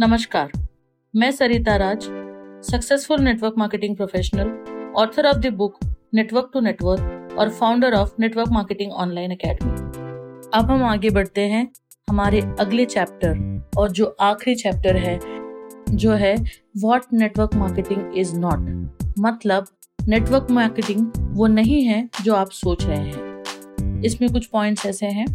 नमस्कार। मैं Sarita Raj successful network marketing professional author of the book network to network और founder of network marketing online academy अब हम आगे बढ़ते हैं हमारे अगले चैप्टर और जो आखिरी चैप्टर है, जो है what network marketing is not मतलब नेटवर्क मार्केटिंग वो नहीं है जो आप सोच रहे हैं। इसमें कुछ पॉइंट्स ऐसे हैं।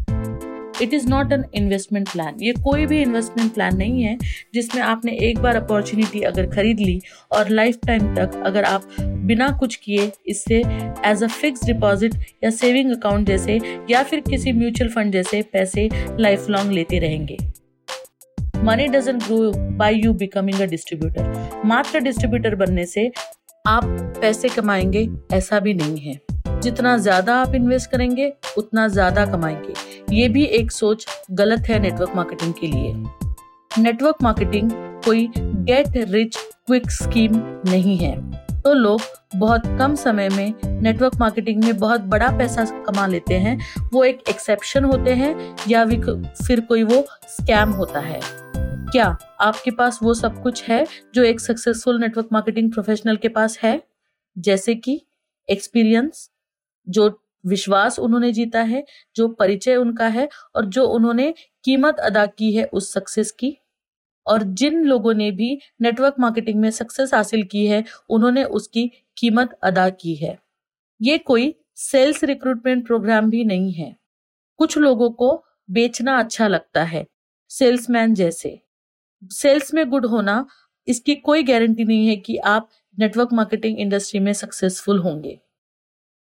It is not an investment plan ये कोई भी इन्वेस्टमेंट प्लान नहीं है जिसमें आपने एक बार अपॉर्चुनिटी अगर खरीद ली और लाइफ टाइम तक अगर आप बिना कुछ किए इससे एज अ फिक्स डिपॉजिट या सेविंग अकाउंट जैसे या फिर किसी म्यूचुअल फंड जैसे पैसे लाइफ लॉन्ग लेते रहेंगे। Money doesn't grow by you becoming a distributor मात्र डिस्ट्रीब्यूटर बनने से आप पैसे कमाएँगे, ऐसा भी नहीं है। जितना ज़्यादा आप इन्वेस्ट करेंगे, उतना ज़्यादा कमाएँगे। ये भी एक सोच गलत है नेटवर्क मार्केटिंग के लिए। नेटवर्क मार्केटिंग कोई गेट रिच क्विक स्कीम नहीं है। तो लोग बहुत कम समय में नेटवर्क मार्केटिंग में बहुत बड़ा पैसा कमा लेते हैं। वो एक एक्सेप्शन होते हैं या फिर कोई वो स्कैम होता है। क्या आपके पास वो सब कुछ है जो एक सक्सेसफुल नेटवर्क मार्केटिंग प्रोफेशनल के पास है? जैसे कि एक्सपीरियंस जो विश्वास उन्होंने जीता है, जो परिचय उनका है और जो उन्होंने कीमत अदा की है उस सक्सेस की। और जिन लोगों ने भी नेटवर्क मार्केटिंग में सक्सेस हासिल की है, उन्होंने उसकी कीमत अदा की है। ये कोई सेल्स रिक्रूटमेंट प्रोग्राम भी नहीं है। कुछ लोगों को बेचना अच्छा लगता है सेल्समैन जैसे। सेल्स में गुड होना, इसकी कोई गारंटी नहीं है कि आप नेटवर्क मार्केटिंग इंडस्ट्री में सक्सेसफुल होंगे।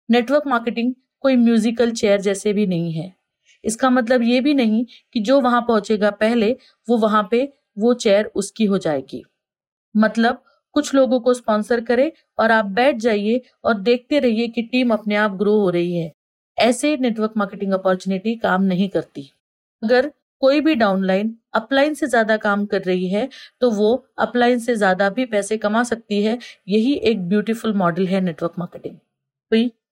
नेटवर्क मार्केटिंग कोई म्यूजिकल चेयर जैसे भी नहीं है। इसका मतलब ये भी नहीं कि जो वहाँ पहुंचेगा पहले, वो वहाँ पे वो चेयर उसकी हो जाएगी। मतलब कुछ लोगों को स्पॉन्सर करे और आप बैठ जाइए और देखते रहिए कि टीम अपने आप ग्रो हो रही है। ऐसे नेटवर्क मार्केटिंग अपॉर्चुनिटी काम नहीं करती। अगर कोई भी डाउनलाइन अपलाइन से ज़्यादा काम कर रही है तो वो अपलाइन से ज़्यादा भी पैसे कमा सकती है। यही एक ब्यूटीफुल मॉडल है network marketing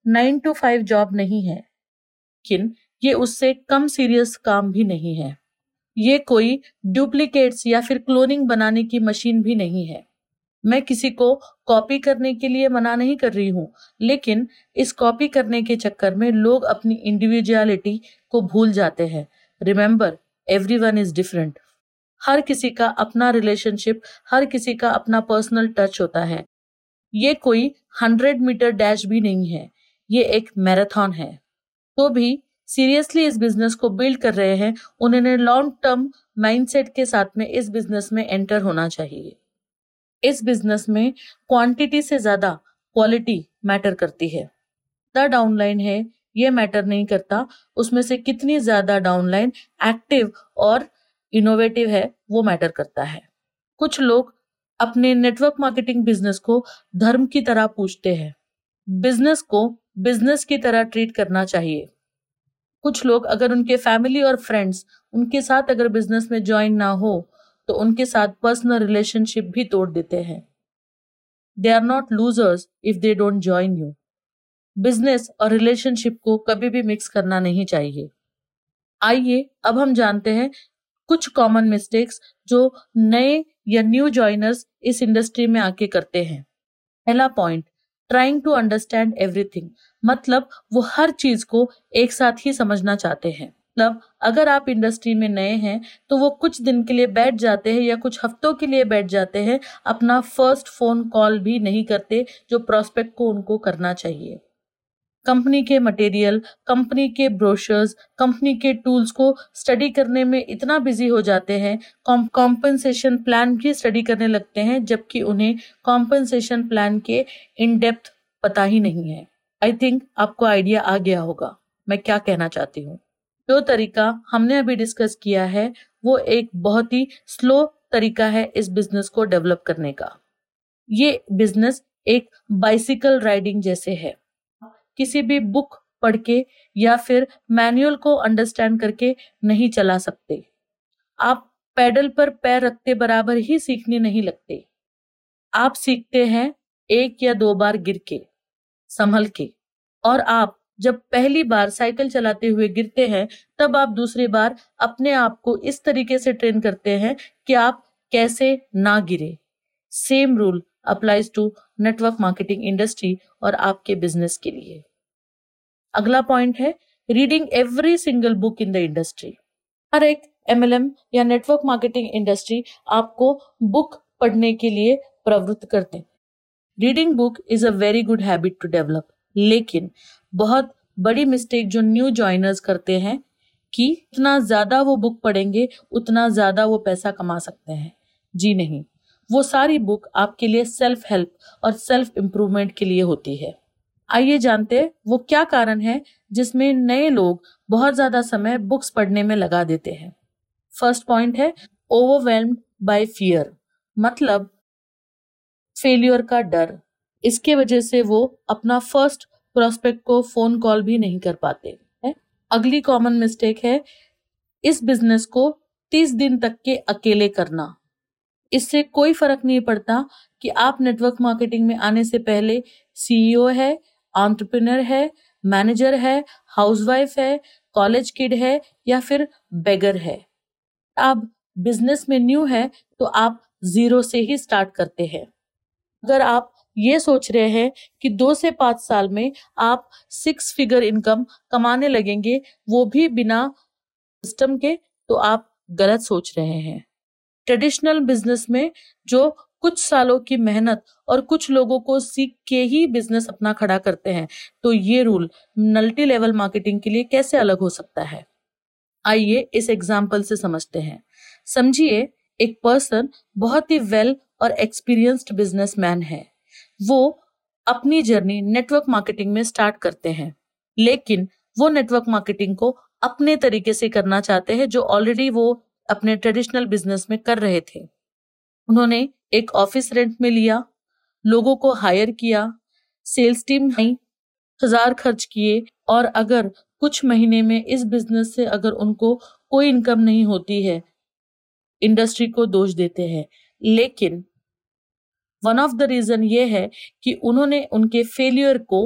nine to five job नहीं है। लेकिन ये उससे कम सीरियस काम भी नहीं है। ये कोई डुप्लीकेट्स या फिर क्लोनिंग बनाने की मशीन भी नहीं है। मैं किसी को कॉपी करने के लिए मना नहीं कर रही हूँ, लेकिन इस कॉपी करने के चक्कर में लोग अपनी इंडिविजुअलिटी को भूल जाते हैं। Remember every one is different हर किसी का अपना रिलेशनशिप हर किसी का अपना पर्सनल टच होता है। ये कोई हंड्रेड मीटर डैश भी नहीं है। ये एक मैराथन है। तो भी सीरियसली इस बिज़नेस को बिल्ड कर रहे हैं, उन्होंने लॉन्ग टर्म माइंडसेट के साथ में इस बिज़नेस में एंटर होना चाहिए। इस बिज़नेस में क्वांटिटी से ज़्यादा क्वालिटी मैटर करती है। द डाउनलाइन है, ये मैटर नहीं करता, उसमें से कितनी ज़्यादा डाउनलाइन एक्टिव और इनोवेटिव है, वो मैटर करता है। कुछ लोग अपने नेटवर्क मार्केटिंग बिज़नेस को धर्म की तरह पूछते हैं। बिज़नेस को बिज़नेस की तरह ट्रीट करना चाहिए। कुछ लोग अगर उनके फैमिली और फ्रेंड्स उनके साथ अगर बिज़नेस में ज्वाइन ना हो तो उनके साथ पर्सनल रिलेशनशिप भी तोड़ देते हैं। They are not losers if they don't join you business और रिलेशनशिप को कभी भी मिक्स करना नहीं चाहिए। आइए, अब हम जानते हैं कुछ कॉमन मिस्टेक्स जो नए या न्यू ज्वाइनर्स इस इंडस्ट्री में आके करते हैं। पहला point trying to understand everything मतलब वो हर चीज़ को एक साथ ही समझना चाहते हैं। मतलब अगर आप इंडस्ट्री में नए हैं तो वो कुछ दिन के लिए बैठ जाते हैं या कुछ हफ्तों के लिए बैठ जाते हैं, अपना फ़र्स्ट फ़ोन कॉल भी नहीं करते जो प्रोस्पेक्ट को उनको करना चाहिए। कंपनी के मटेरियल कंपनी के ब्रोशर्स कंपनी के टूल्स को स्टडी करने में इतना बिज़ी हो जाते हैं कॉम्पनसेशन प्लान भी स्टडी करने लगते हैं, जबकि उन्हें कॉम्पनसेशन प्लान के इन डेप्थ पता ही नहीं है। आई थिंक आपको आइडिया आ गया होगा। मैं क्या कहना चाहती हूँ? जो तरीका हमने अभी डिस्कस किया है, वो एक बहुत ही स्लो तरीका है इस बिज़नेस को डेवलप करने का। ये बिज़नेस एक बाइसिकल राइडिंग जैसे है। किसी भी बुक पढ़ के या फिर मैनुअल को अंडरस्टैंड करके नहीं चला सकते। आप पैडल पर पैर रखते बराबर ही सीखने नहीं लगते। आप सीखते हैं एक या दो बार गिर के। संभल के। और आप जब पहली बार साइकिल चलाते हुए गिरते हैं, तब आप दूसरी बार अपने आप को इस तरीके से ट्रेन करते हैं कि आप कैसे ना गिरे। Same rule applies to network marketing industry और आपके बिज़नेस के लिए। अगला पॉइंट है, reading every single book in the industry. हर एक एमएलएम या नेटवर्क मार्केटिंग इंडस्ट्री आपको बुक पढ़ने के लिए प्रवृत्त करते हैं। Reading book is a very good habit to develop लेकिन बहुत बड़ी मिस्टेक जो न्यू ज्वाइनर्स करते हैं कि इतना ज़्यादा वो बुक पढ़ेंगे, उतना ज़्यादा वो पैसा कमा सकते हैं। जी नहीं। वो सारी बुक आपके लिए सेल्फ हेल्प और सेल्फ इम्प्रूवमेंट के लिए होती है। आइए जानते वो क्या कारण है जिसमें नए लोग बहुत ज़्यादा समय बुक्स पढ़ने में लगा देते हैं। फ़र्स्ट पॉइंट है ओवरवेल्म्ड बाय फियर मतलब फेलियर का डर। इसके वजह से वो अपना फ़र्स्ट प्रोस्पेक्ट को फ़ोन कॉल भी नहीं कर पाते, है। अगली कॉमन मिस्टेक है इस बिज़नेस को तीस दिन तक के अकेले करना। इससे कोई फ़र्क नहीं पड़ता कि आप नेटवर्क मार्केटिंग में आने से पहले सीईओ है ऑन्टरप्रिनर है मैनेजर है हाउसवाइफ है कॉलेज किड है या फिर बेगर है। आप बिज़नेस में न्यू है तो आप ज़ीरो से ही स्टार्ट करते हैं। अगर आप ये सोच रहे हैं कि दो से पाँच साल में आप सिक्स फिगर इनकम कमाने लगेंगे, वो भी बिना सिस्टम के तो आप गलत सोच रहे हैं। ट्रेडिशनल बिज़नेस में जो कुछ सालों की मेहनत और कुछ लोगों को सीख के ही बिज़नेस अपना खड़ा करते हैं तो ये रूल मल्टी लेवल मार्केटिंग के लिए कैसे अलग हो सकता है? आइए इस एग्ज़ाम्पल से समझते हैं। समझिए, एक पर्सन बहुत ही वेल और एक्सपीरियंस्ड बिजनेसमैन है। वो अपनी जर्नी नेटवर्क मार्केटिंग में स्टार्ट करते हैं। लेकिन वो नेटवर्क मार्केटिंग को अपने तरीके से करना चाहते हैं जो ऑलरेडी वो अपने ट्रेडिशनल बिज़नेस में कर रहे थे। उन्होंने एक ऑफ़िस रेंट में लिया, लोगों को हायर किया सेल्स टीम हज़ार खर्च किए और अगर कुछ महीने में इस बिज़नेस से अगर उनको कोई इनकम नहीं होती है इंडस्ट्री को दोष देते हैं। लेकिन वन ऑफ़ द रीजन ये है कि उन्होंने उनके फेलियर को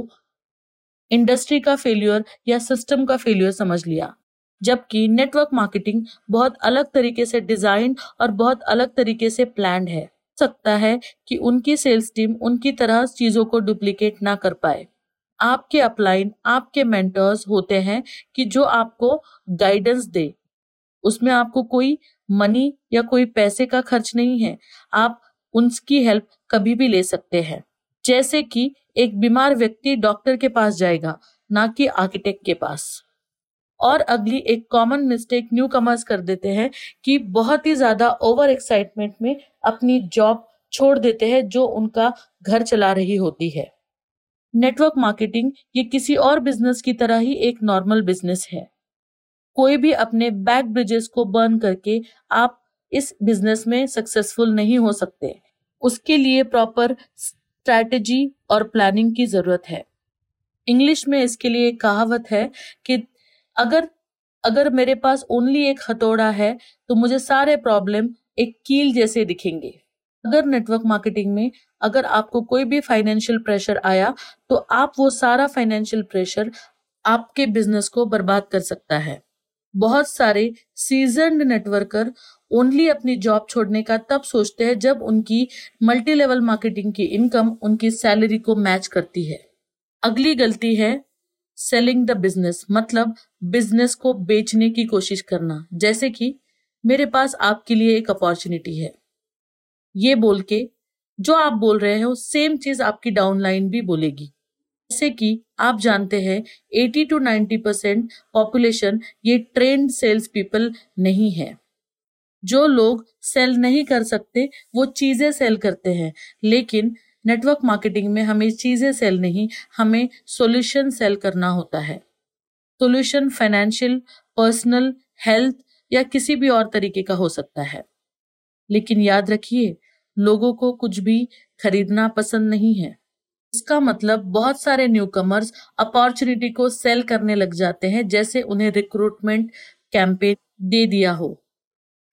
इंडस्ट्री का फेलियर या सिस्टम का फेलियर समझ लिया। जबकि नेटवर्क मार्केटिंग बहुत अलग तरीके से डिज़ाइन और बहुत अलग तरीके से प्लान है। सकता है कि उनकी सेल्स टीम उनकी तरह चीज़ों को डुप्लीकेट ना कर पाए। आपके अपलाइन आपके मेंटर्स होते हैं कि जो आपको गाइडेंस दे। उसमें आपको कोई मनी या कोई पैसे का खर्च नहीं है। आप उनकी हेल्प कभी भी ले सकते हैं। जैसे कि एक बीमार व्यक्ति डॉक्टर के पास जाएगा, ना कि आर्किटेक्ट के पास। और अगली एक कॉमन मिस्टेक न्यू कमर्स कर देते हैं कि बहुत ही ज़्यादा ओवर एक्साइटमेंट में अपनी जॉब छोड़ देते हैं जो उनका घर चला रही होती है। नेटवर्क मार्केटिंग ये किसी और बिज़नेस की तरह ही एक नॉर्मल बिज़नेस है। कोई भी अपने बैक ब्रिजेस को बर्न करके आप इस बिज़नेस में सक्सेसफुल नहीं हो सकते। उसके लिए प्रॉपर स्ट्रैटेजी और प्लानिंग की ज़रूरत है। इंग्लिश में इसके लिए एक कहावत है कि अगर अगर मेरे पास ओनली एक हथौड़ा है तो मुझे सारे प्रॉब्लम एक कील जैसे दिखेंगे। अगर नेटवर्क मार्केटिंग में अगर आपको कोई भी फाइनेंशियल प्रेशर आया तो आप वो सारा फाइनेंशियल प्रेशर आपके बिज़नेस को बर्बाद कर सकता है। बहुत सारे सीजनड नेटवर्कर ओनली अपनी जॉब छोड़ने का तब सोचते हैं जब उनकी मल्टी लेवल मार्केटिंग की इनकम उनकी सैलरी को मैच करती है। अगली गलती है सेलिंग द बिज़नेस मतलब बिज़नेस को बेचने की कोशिश करना। जैसे कि मेरे पास आपके लिए एक अपॉर्चुनिटी है। ये बोल के जो आप बोल रहे हो सेम चीज़ आपकी डाउनलाइन भी बोलेगी। जैसे कि आप जानते हैं 80 टू 90 परसेंट पॉपुलेशन ये ट्रेंड सेल्स पीपल नहीं है। जो लोग सेल नहीं कर सकते, वो चीज़ें सेल करते हैं। लेकिन नेटवर्क मार्केटिंग में हमें चीज़ें सेल नहीं, हमें सॉल्यूशन सेल करना होता है। सॉल्यूशन फाइनेंशियल पर्सनल हेल्थ या किसी भी और तरीके का हो सकता है। लेकिन याद रखिए, लोगों को कुछ भी खरीदना पसंद नहीं है। इसका मतलब बहुत सारे न्यू कमर्स अपॉर्चुनिटी को सेल करने लग जाते हैं, जैसे उन्हें रिक्रूटमेंट कैंपेन दे दिया हो।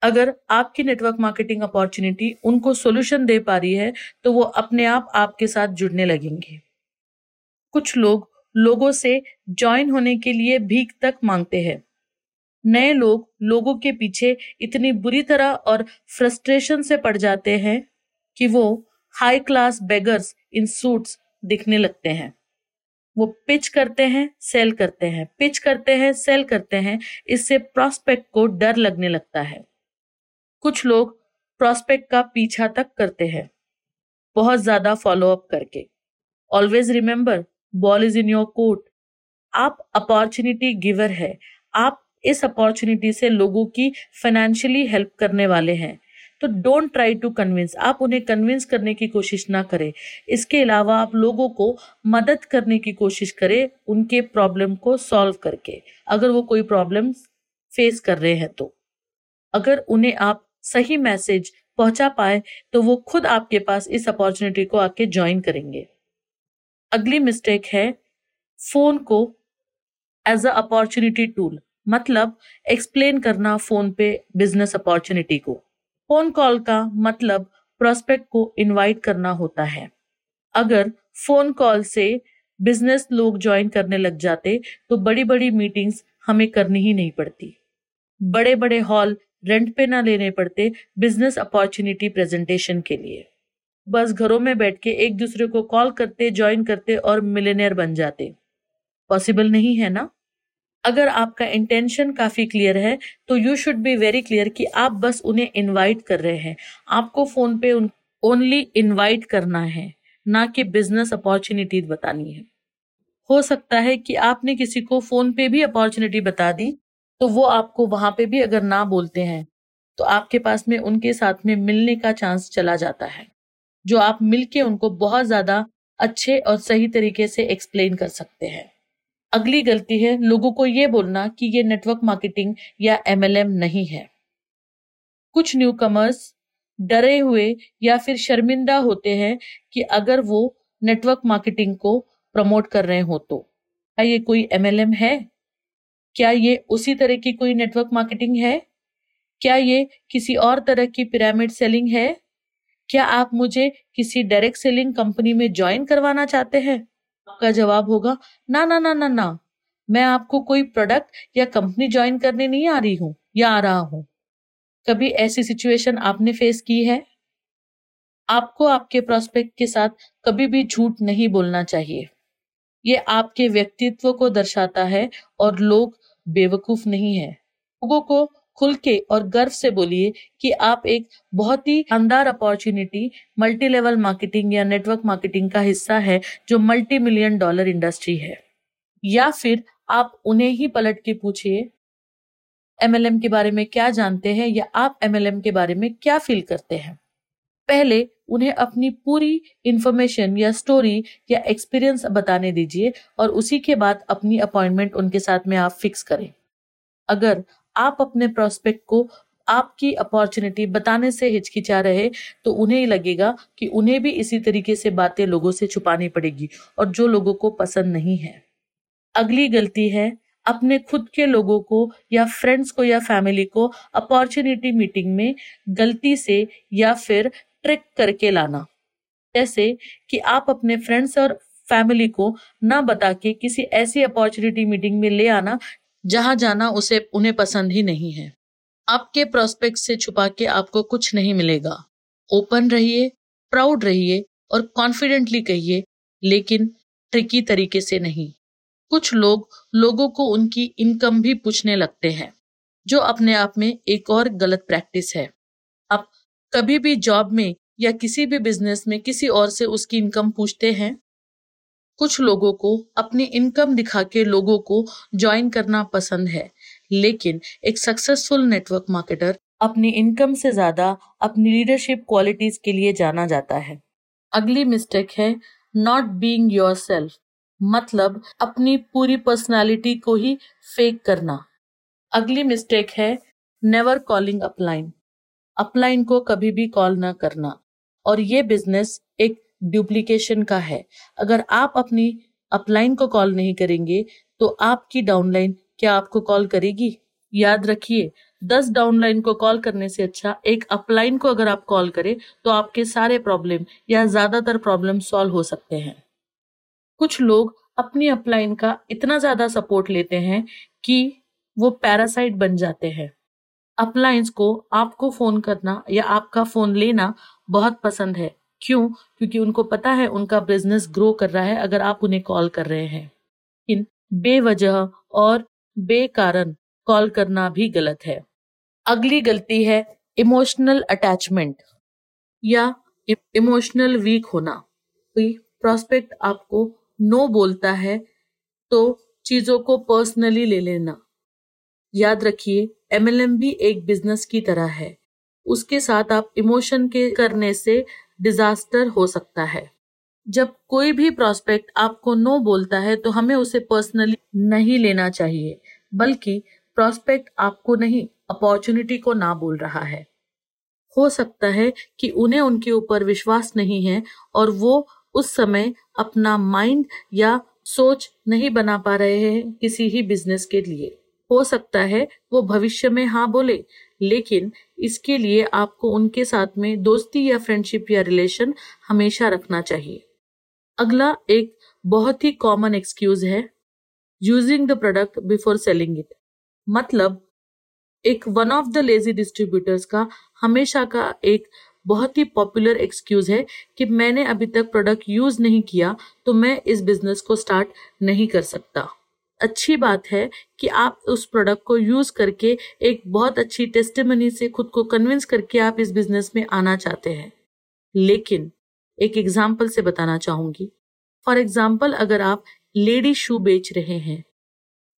अगर आपकी नेटवर्क मार्केटिंग अपॉर्चुनिटी उनको सोल्यूशन दे पा रही है तो वो अपने आप आपके साथ जुड़ने लगेंगे। कुछ लोग लोगों से ज्वाइन होने के लिए भीख तक मांगते हैं। नए लोग लोगों के पीछे इतनी बुरी तरह और फ्रस्ट्रेशन से पड़ जाते हैं कि वो high class beggars in suits दिखने लगते हैं। वो पिच करते हैं सेल करते हैं। पिच करते हैं सेल करते हैं। इससे प्रॉस्पेक्ट को डर लगने लगता है। कुछ लोग प्रॉस्पेक्ट का पीछा तक करते हैं। बहुत ज़्यादा फॉलो अप करके। Always remember ball is in your court आप अपॉर्चुनिटी गिवर है। आप इस अपॉर्चुनिटी से लोगों की फाइनेंशियली हेल्प करने वाले हैं। तो डोंट ट्राई टू कन्विंस आप उन्हें कन्विंस करने की कोशिश ना करें। इसके अलावा आप लोगों को मदद करने की कोशिश करें उनके प्रॉब्लम को सॉल्व करके। अगर वो कोई प्रॉब्लम फेस कर रहे हैं तो। अगर उन्हें आप सही मैसेज पहुँचा पाए तो वो खुद आपके पास इस अपॉर्चुनिटी को आके ज्वाइन करेंगे। अगली मिस्टेक है फ़ोन को एज अ अपॉर्चुनिटी टूल मतलब एक्सप्लेन करना फ़ोन पे बिज़नेस अपॉर्चुनिटी को। फ़ोन कॉल का मतलब प्रोस्पेक्ट को इनवाइट करना होता है। अगर फ़ोन कॉल से बिज़नेस लोग ज्वाइन करने लग जाते तो बड़ी बड़ी मीटिंग्स हमें करनी ही नहीं पड़ती। बड़े बड़े हॉल रेंट पे ना लेने पड़ते बिज़नेस अपॉर्चुनिटी प्रेजेंटेशन के लिए। बस घरों में बैठ के एक दूसरे को कॉल करते ज्वाइन करते और मिलेनियर बन जाते। पॉसिबल नहीं है ना? अगर आपका इंटेंशन काफ़ी क्लियर है तो you should be very clear कि आप बस उन्हें इनवाइट कर रहे हैं। आपको फ़ोन पे ओनली इनवाइट करना है, ना कि बिज़नेस अपॉर्चुनिटी बतानी है। हो सकता है कि आपने किसी को फ़ोन पे भी अपॉर्चुनिटी बता दी तो वो आपको वहाँ पे भी अगर ना बोलते हैं तो आपके पास में उनके साथ में मिलने का चांस चला जाता है, जो आप मिलके उनको बहुत ज़्यादा अच्छे और सही तरीके से एक्सप्लेन कर सकते हैं। अगली गलती है, लोगों को ये बोलना कि ये नेटवर्क मार्केटिंग या एमएलएम नहीं है। कुछ न्यू कमर्स डरे हुए या फिर शर्मिंदा होते हैं कि अगर वो नेटवर्क मार्केटिंग को प्रमोट कर रहे हो तो। क्या ये कोई एमएलएम है? क्या ये उसी तरह की कोई नेटवर्क मार्केटिंग है? क्या ये किसी और तरह की पिरामिड सेलिंग है? क्या आप मुझे किसी डायरेक्ट सेलिंग कंपनी में ज्वाइन करवाना चाहते हैं? आपका जवाब होगा, ना ना ना ना ना, मैं आपको कोई प्रोडक्ट या कंपनी ज्वाइन करने नहीं आ रही हूँ, या आ रहा हूँ। कभी ऐसी सिचुएशन आपने फेस की है? आपको आपके प्रोस्पेक्ट के साथ कभी भी झूठ नहीं बोलना चाहिए। ये आपके व्यक्तित्व को दर्शाता है और लोग बेवकूफ़ नहीं है। लोगों को खुल के और गर्व से बोलिए कि आप एक बहुत ही शानदार अपॉर्चुनिटी मल्टी लेवल मार्केटिंग या नेटवर्क मार्केटिंग का हिस्सा है, जो मल्टी मिलियन डॉलर इंडस्ट्री है। या फिर आप उन्हें ही पलट के पूछिए एमएलएम के बारे में क्या जानते हैं या आप एमएलएम के बारे में क्या फील करते हैं? पहले उन्हें अपनी पूरी इंफॉर्मेशन या स्टोरी या एक्सपीरियंस बताने दीजिए और उसी के बाद अपनी अपॉइंटमेंट उनके साथ में आप फिक्स करें। अगर आप अपने प्रोस्पेक्ट को आपकी अपॉर्चुनिटी बताने से हिचकिचा रहे तो उन्हें लगेगा कि उन्हें भी इसी तरीके से बातें लोगों से छुपानी पड़ेगी और जो लोगों को पसंद नहीं है। अगली गलती है, अपने खुद के लोगों को या फ्रेंड्स को या फैमिली को अपॉर्चुनिटी मीटिंग में गलती से या फिर ट्रिक करके लाना। जैसे कि आप अपने फ्रेंड्स और फैमिली को ना बता के किसी ऐसी अपॉर्चुनिटी मीटिंग में ले आना जहाँ जाना उसे, उन्हें पसंद ही नहीं है। आपके प्रोस्पेक्ट से छुपा के आपको कुछ नहीं मिलेगा। ओपन रहिए प्राउड रहिए और कॉन्फिडेंटली कहिए, लेकिन ट्रिकी तरीके से नहीं। कुछ लोग, लोगों को उनकी इनकम भी पूछने लगते हैं, जो अपने आप में एक और गलत प्रैक्टिस है। आप कभी भी जॉब में या किसी भी बिज़नेस में किसी और से उसकी इनकम पूछते हैं? कुछ लोगों को अपनी इनकम दिखा के लोगों को ज्वाइन करना पसंद है। लेकिन एक सक्सेसफुल नेटवर्क मार्केटर अपनी इनकम से ज़्यादा अपनी लीडरशिप क्वालिटीज के लिए जाना जाता है। अगली मिस्टेक है नॉट बीइंग योर मतलब अपनी पूरी पर्सनालिटी को ही फेक करना। अगली मिस्टेक है नेवर कॉलिंग अपलाइन अपलाइन को कभी भी कॉल ना करना। और ये बिज़नेस एक डुप्लीकेशन का है। अगर आप अपनी अपलाइन को कॉल नहीं करेंगे तो आपकी डाउनलाइन क्या आपको कॉल करेगी? याद रखिए, दस डाउनलाइन को कॉल करने से अच्छा एक अपलाइन को अगर आप कॉल करें तो आपके सारे प्रॉब्लम या ज़्यादातर प्रॉब्लम सॉल्व हो सकते हैं। कुछ लोग अपनी अपलाइन का इतना ज़्यादा सपोर्ट लेते हैं कि वो पैरासाइट बन जाते हैं। अपलाइंस को आपको फ़ोन करना या आपका फ़ोन लेना बहुत पसंद है। क्यों? क्योंकि उनको पता है उनका बिज़नेस ग्रो कर रहा है, अगर आप उन्हें कॉल कर रहे हैं। इन बेवजह और बेकारण कॉल करना भी गलत है। अगली गलती है इमोशनल अटैचमेंट या इमोशनल वीक होना। कोई प्रोस्पेक्ट आपको नो बोलता है तो चीज़ों को पर्सनली ले लेना। याद रखिए एमएलएम भी एक बिज़नेस की तरह है। उसके साथ आप इमोशन के करने से डिजास्टर हो सकता है। जब कोई भी प्रोस्पेक्ट आपको नो बोलता है तो हमें उसे पर्सनली नहीं लेना चाहिए, बल्कि प्रोस्पेक्ट आपको नहीं अपॉर्चुनिटी को ना बोल रहा है। हो सकता है कि उन्हें उनके ऊपर विश्वास नहीं है, और वो उस समय अपना माइंड या सोच नहीं बना पा रहे हैं किसी ही बिज़नेस के लिए। हो सकता है वो भविष्य में हाँ बोले लेकिन इसके लिए आपको उनके साथ में दोस्ती या फ्रेंडशिप या रिलेशन हमेशा रखना चाहिए। अगला एक बहुत ही कॉमन एक्सक्यूज है using the product before selling it मतलब एक one of the lazy distributors का हमेशा का एक बहुत ही पॉपुलर एक्सक्यूज है कि मैंने अभी तक प्रोडक्ट यूज़ नहीं किया तो मैं इस बिज़नेस को स्टार्ट नहीं कर सकता। अच्छी बात है कि आप उस प्रोडक्ट को यूज़ करके एक बहुत अच्छी टेस्टिमनी से खुद को कन्विंस करके आप इस बिज़नेस में आना चाहते हैं। लेकिन एक एग्ज़ाम्पल से बताना चाहूँगी। फॉर एग्ज़ाम्पल अगर आप लेडी शू बेच रहे हैं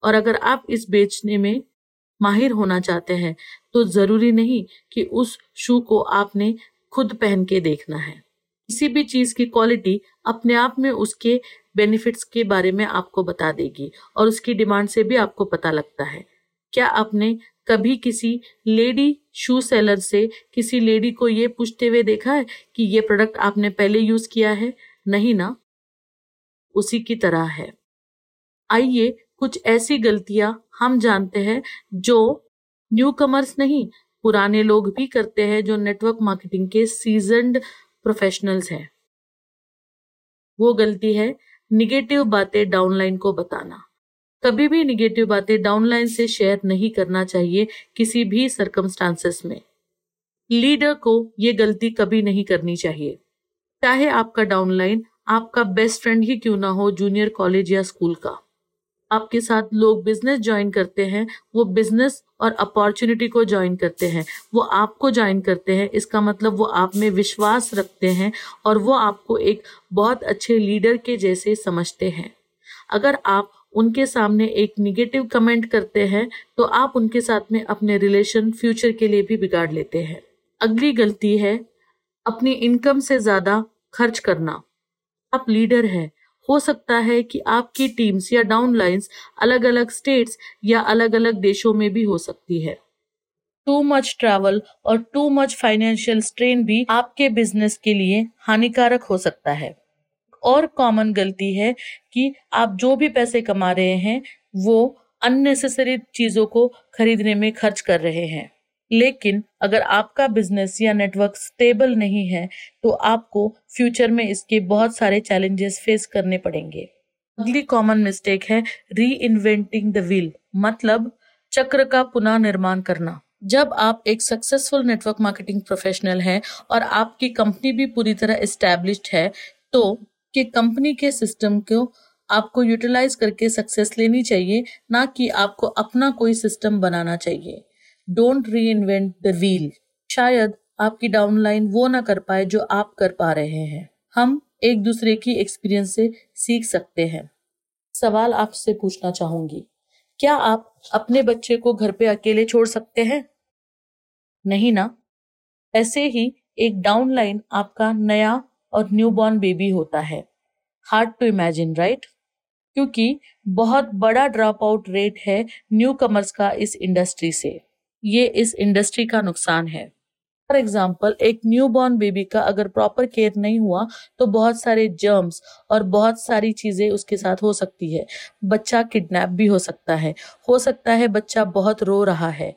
और अगर आप इस बेचने में माहिर होना चाहते हैं तो ज़रूरी नहीं कि उस शू को आपने खुद पहन के देखना है। किसी भी चीज़ की क्वालिटी अपने आप में उसके बेनिफिट्स के बारे में आपको बता देगी और उसकी डिमांड से भी आपको पता लगता है। क्या आपने कभी किसी लेडी शू सेलर से किसी लेडी को ये पूछते हुए देखा है कि ये प्रोडक्ट आपने पहले यूज़ किया है? नहीं ना? उसी की तरह है। आइए कुछ ऐसी गलतियाँ हम जानते हैं जो न्यू कमर्स नहीं, पुराने लोग भी करते हैं जो नेटवर्क मार्केटिंग के सीजनड प्रोफेशनल्स हैं। वो गलती है निगेटिव बातें डाउनलाइन को बताना। कभी भी निगेटिव बातें डाउनलाइन से शेयर नहीं करना चाहिए किसी भी सरकमस्टांसेस में। लीडर को ये गलती कभी नहीं करनी चाहिए। चाहे आपका डाउनलाइन आपका बेस्ट फ्रेंड ही क्यों ना हो जूनियर कॉलेज या स्कूल का। आपके साथ लोग बिज़नेस ज्वाइन करते हैं, वो बिज़नेस और अपॉर्चुनिटी को ज्वाइन करते हैं। वो आपको ज्वाइन करते हैं, इसका मतलब वो आप में विश्वास रखते हैं और वो आपको एक बहुत अच्छे लीडर के जैसे समझते हैं। अगर आप उनके सामने एक निगेटिव कमेंट करते हैं तो आप उनके साथ में अपने रिलेशन फ्यूचर के लिए भी बिगाड़ लेते हैं। अगली गलती है, अपनी इनकम से ज़्यादा खर्च करना। आप लीडर हैं हो सकता है कि आपकी टीम्स या डाउन डाउनलाइंस अलग अलग स्टेट्स या अलग अलग देशों में भी हो सकती है। टू मच ट्रैवल और टू मच फाइनेंशियल स्ट्रेन भी आपके बिज़नेस के लिए हानिकारक हो सकता है। और कॉमन गलती है कि आप जो भी पैसे कमा रहे हैं, वो अननेसेसरी चीज़ों को खरीदने में खर्च कर रहे हैं। लेकिन अगर आपका बिज़नेस या नेटवर्क स्टेबल नहीं है तो आपको फ्यूचर में इसके बहुत सारे चैलेंजेस फेस करने पड़ेंगे। अगली कॉमन मिस्टेक है री इन्वेंटिंग द व्हील मतलब चक्र का पुनः निर्माण करना। जब आप एक सक्सेसफुल नेटवर्क मार्केटिंग प्रोफेशनल हैं और आपकी कंपनी भी पूरी तरह एस्टेब्लिश्ड है तो कि कंपनी के सिस्टम को आपको यूटिलाइज करके सक्सेस लेनी चाहिए, ना कि आपको अपना कोई सिस्टम बनाना चाहिए। डोंट री इन्वेंट द व्हील शायद आपकी डाउनलाइन वो ना कर पाए जो आप कर पा रहे हैं। हम एक दूसरे की एक्सपीरियंस से सीख सकते हैं। सवाल आपसे पूछना चाहूँगी। क्या आप अपने बच्चे को घर पे अकेले छोड़ सकते हैं? नहीं ना। ऐसे ही एक डाउनलाइन आपका नया और न्यूबॉर्न बेबी होता है। हार्ड टू इमेजिन राइट क्योंकि बहुत बड़ा ड्रॉप आउट रेट है न्यू कमर्स का इस इंडस्ट्री से। ये इस इंडस्ट्री का नुकसान है। फॉर एग्ज़ाम्पल एक न्यू बॉर्न बेबी का अगर प्रॉपर केयर नहीं हुआ तो बहुत सारे जर्म्स और बहुत सारी चीज़ें उसके साथ हो सकती है। बच्चा किडनैप भी हो सकता है। हो सकता है बच्चा बहुत रो रहा है।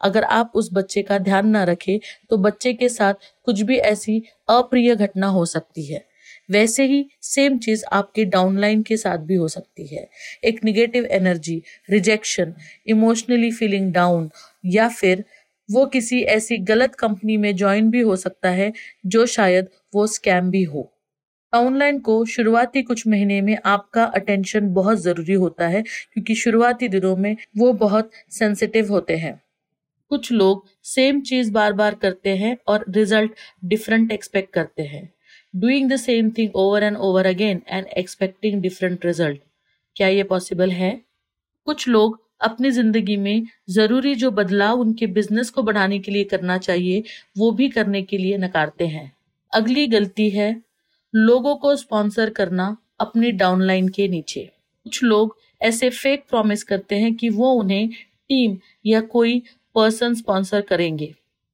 अगर आप उस बच्चे का ध्यान ना रखें तो बच्चे के साथ कुछ भी ऐसी अप्रिय घटना हो सकती है। वैसे ही सेम चीज़ आपके डाउनलाइन के साथ भी हो सकती है। एक negative energy rejection emotionally feeling down या फिर वो किसी ऐसी गलत कंपनी में ज्वाइन भी हो सकता है, जो शायद वो स्कैम भी हो। ऑनलाइन को शुरुआती कुछ महीने में आपका अटेंशन बहुत ज़रूरी होता है, क्योंकि शुरुआती दिनों में वो बहुत सेंसिटिव होते हैं। कुछ लोग सेम चीज़ बार बार करते हैं और रिज़ल्ट डिफरेंट एक्सपेक्ट करते हैं। Doing the same thing over and over again and expecting different result क्या ये पॉसिबल है? कुछ लोग अपनी ज़िंदगी में ज़रूरी जो बदलाव उनके बिज़नेस को बढ़ाने के लिए करना चाहिए, वो भी करने के लिए नकारते हैं। अगली गलती है लोगों को स्पॉन्सर करना अपनी डाउनलाइन के नीचे। कुछ लोग ऐसे फेक प्रॉमिस करते हैं कि वो उन्हें टीम या कोई पर्सन स्पॉन्सर करेंगे।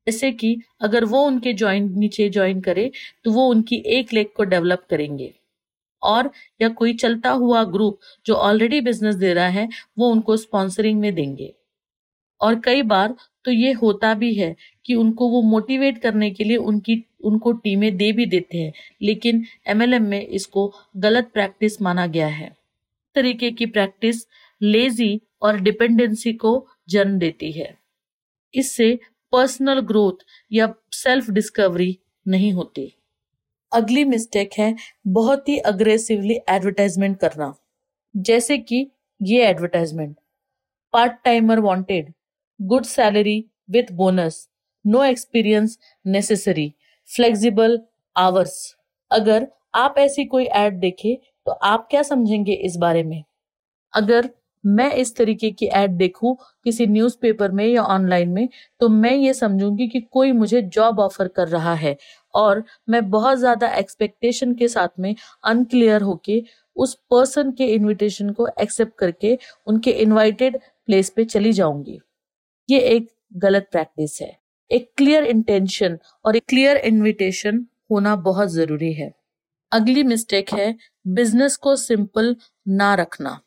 जैसे कि अगर वो उनके ज्वाइन नीचे ज्वाइन करे तो वो उनकी एक लेग को डेवलप करेंगे। और या कोई चलता हुआ ग्रुप जो ऑलरेडी बिज़नेस दे रहा है, वो उनको स्पॉन्सरिंग में देंगे। और कई बार तो ये होता भी है कि उनको वो मोटिवेट करने के लिए उनकी, उनको टीमें दे भी देते हैं, लेकिन एमएलएम में इसको गलत प्रैक्टिस माना गया है। तरीके की प्रैक्टिस लेजी और डिपेंडेंसी को जन्म देती है। इससे पर्सनल ग्रोथ या सेल्फ डिस्कवरी नहीं होती। अगली मिस्टेक है, बहुत ही अग्रेसिवली एडवर्टाइजमेंट करना। जैसे कि ये advertisement part timer wanted good salary with bonus no experience necessary flexible hours अगर आप ऐसी कोई एड देखे तो आप क्या समझेंगे इस बारे में? अगर मैं इस तरीके की एड देखूँ किसी न्यूज़पेपर में या ऑनलाइन में तो मैं ये समझूँगी कि कोई मुझे जॉब ऑफ़र कर रहा है। और मैं बहुत ज़्यादा एक्सपेक्टेशन के साथ में अनक्लियर होके उस पर्सन के इनविटेशन को एक्सेप्ट करके उनके इनवाइटेड प्लेस पे चली जाऊँगी। ये एक गलत प्रैक्टिस है। एक क्लियर इंटेंशन और एक क्लियर इनविटेशन होना बहुत ज़रूरी है। अगली मिस्टेक है बिज़नेस को सिंपल ना रखना।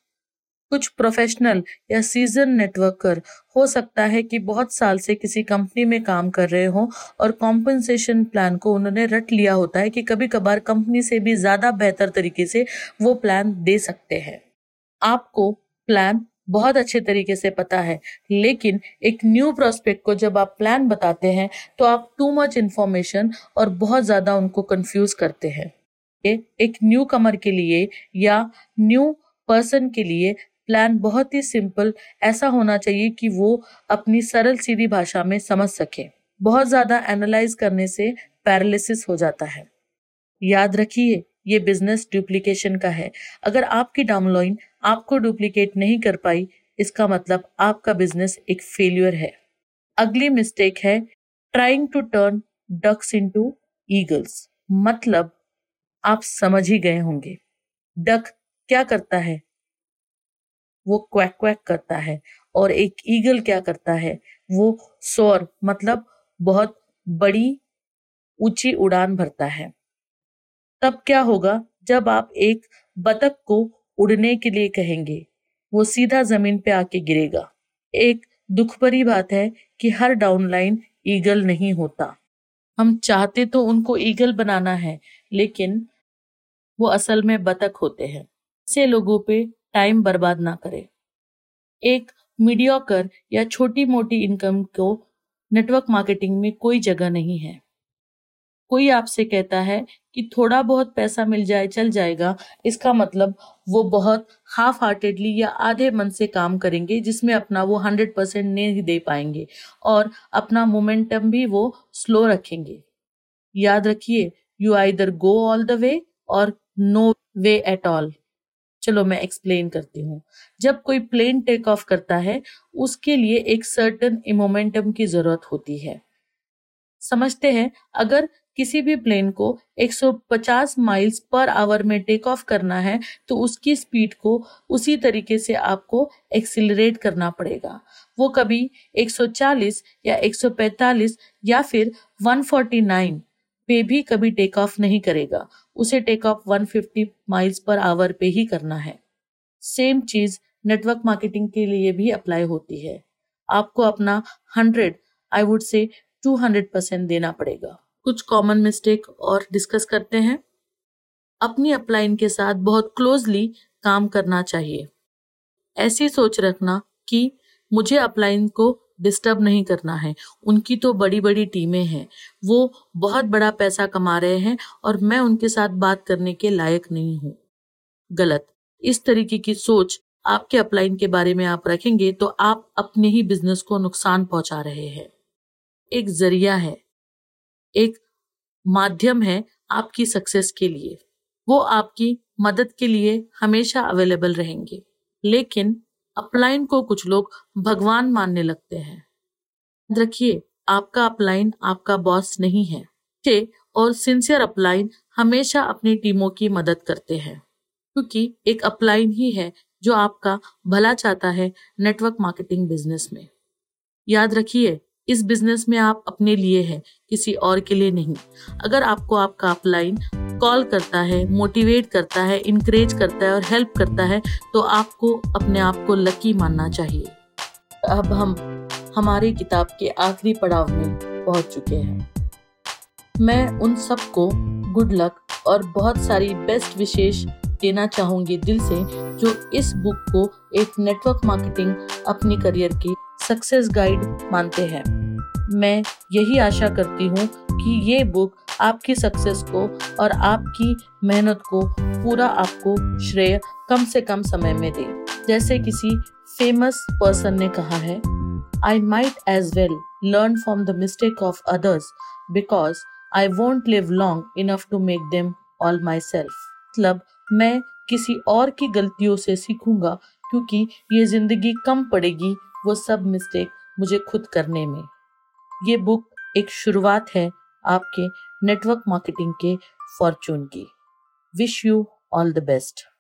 कुछ प्रोफेशनल या सीज़न नेटवर्कर हो सकता है कि बहुत साल से किसी कंपनी में काम कर रहे हो और कॉम्पनसेशन प्लान को उन्होंने रट लिया होता है कि कभी कभार कंपनी से भी ज़्यादा बेहतर तरीके से वो प्लान दे सकते हैं। आपको प्लान बहुत अच्छे तरीके से पता है, लेकिन एक न्यू प्रोस्पेक्ट को जब आप प्लान बताते हैं तो आप टू मच इन्फॉर्मेशन और बहुत ज़्यादा उनको कंफ्यूज करते हैं। एक न्यू कमर के लिए या न्यू पर्सन के लिए प्लान बहुत ही सिंपल ऐसा होना चाहिए कि वो अपनी सरल सीधी भाषा में समझ सके। बहुत ज़्यादा एनालाइज करने से पैरालिसिस हो जाता है। याद रखिए, ये बिज़नेस डुप्लीकेशन का है। अगर आपकी डाउनलाइन आपको डुप्लीकेट नहीं कर पाई, इसका मतलब आपका बिज़नेस एक फेल्यूर है। अगली मिस्टेक है trying to turn ducks into eagles मतलब आप समझ ही गए होंगे। डक क्या करता है? वो क्वैक क्वैक करता है और एक ईगल क्या करता है? वो सौर मतलब बहुत बड़ी ऊँची उड़ान भरता है। तब क्या होगा? जब आप एक बतख को उड़ने के लिए कहेंगे, वो सीधा ज़मीन पे आके गिरेगा। एक दुख भरी बात है कि हर डाउनलाइन ईगल नहीं होता। हम चाहते तो उनको ईगल बनाना है, लेकिन वो असल में बतख होते हैं। ऐसे लोगों पे टाइम बर्बाद ना करे। एक मीडियोकर या छोटी मोटी इनकम को नेटवर्क मार्केटिंग में कोई जगह नहीं है। कोई आपसे कहता है कि थोड़ा बहुत पैसा मिल जाए, चल जाएगा। इसका मतलब वो बहुत हाफ़ हार्टेडली या आधे मन से काम करेंगे, जिसमें अपना वो हंड्रेड परसेंट नहीं दे पाएँगे और अपना मोमेंटम भी वो स्लो रखेंगे। याद रखिए you either go all the way और नो वे एट ऑल चलो मैं एक्सप्लेन करती हूँ। जब कोई प्लेन टेक ऑफ़ करता है, उसके लिए एक सर्टन मोमेंटम की ज़रूरत होती है। समझते हैं, अगर किसी भी प्लेन को 150 माइल्स पर आवर में टेक ऑफ़ करना है तो उसकी स्पीड को उसी तरीके से आपको एक्सिलरेट करना पड़ेगा। वो कभी 140 या 145 या फिर 149 पे भी कभी टेक ऑफ़ नहीं करेगा। उसे take off 150 miles per hour पे ही करना है। सेम चीज़ नेटवर्क मार्केटिंग के लिए भी अप्लाई होती है। आपको अपना 100 आई वुड से 200 परसेंट देना पड़ेगा। कुछ कॉमन मिस्टेक और डिस्कस करते हैं। अपनी अपलाइन के साथ बहुत क्लोजली काम करना चाहिए। ऐसी सोच रखना कि मुझे अपलाइन को डिस्टर्ब नहीं करना है। उनकी तो बड़ी बड़ी टीमें हैं। वो बहुत बड़ा पैसा कमा रहे हैं और मैं उनके साथ बात करने के लायक नहीं हूँ। गलत। इस तरीके की सोच आपके अपलाइन के बारे में आप रखेंगे तो आप अपने ही बिज़नेस को नुकसान पहुँचा रहे हैं। एक ज़रिया है। एक माध्यम है आपकी सक्सेस के लिए। वो आपकी मदद के लिए हमेशा अवेलेबल रहेंगे। लेकिन अपलाइन को कुछ लोग भगवान मानने लगते हैं। रखिए, आपका अपलाइन आपका बॉस नहीं है। और सिंसियर अपलाइन हमेशा अपनी टीमों की मदद करते हैं, क्योंकि एक अपलाइन ही है जो आपका भला चाहता है नेटवर्क मार्केटिंग बिज़नेस में। याद रखिए, इस बिज़नेस में आप अपने लिए हैं, किसी और के लिए नहीं। अगर आपको आपका अपलाइन कॉल करता है मोटिवेट करता है इनक्रेज करता है और हेल्प करता है तो आपको अपने आप को लकी मानना चाहिए। अब हम, हमारी किताब के आखिरी पड़ाव में पहुँच चुके हैं। मैं उन सबको गुड लक और बहुत सारी बेस्ट विशेष देना चाहूँगी दिल से, जो इस बुक को एक नेटवर्क मार्केटिंग अपनी करियर की सक्सेस गाइड मानते हैं। मैं यही आशा करती हूँ कि ये बुक आपकी सक्सेस को और आपकी मेहनत को पूरा आपको श्रेय कम से कम समय में दे। जैसे किसी फ़ेमस पर्सन ने कहा है I might as well learn from the mistake of others because I won't live long enough to make them all myself मतलब मैं किसी और की गलतियों से सीखूँगा क्योंकि ये ज़िंदगी कम पड़ेगी वो सब मिस्टेक मुझे खुद करने में। ये बुक एक शुरुआत है आपके नेटवर्क मार्केटिंग के फॉर्चून की। Wish you all the best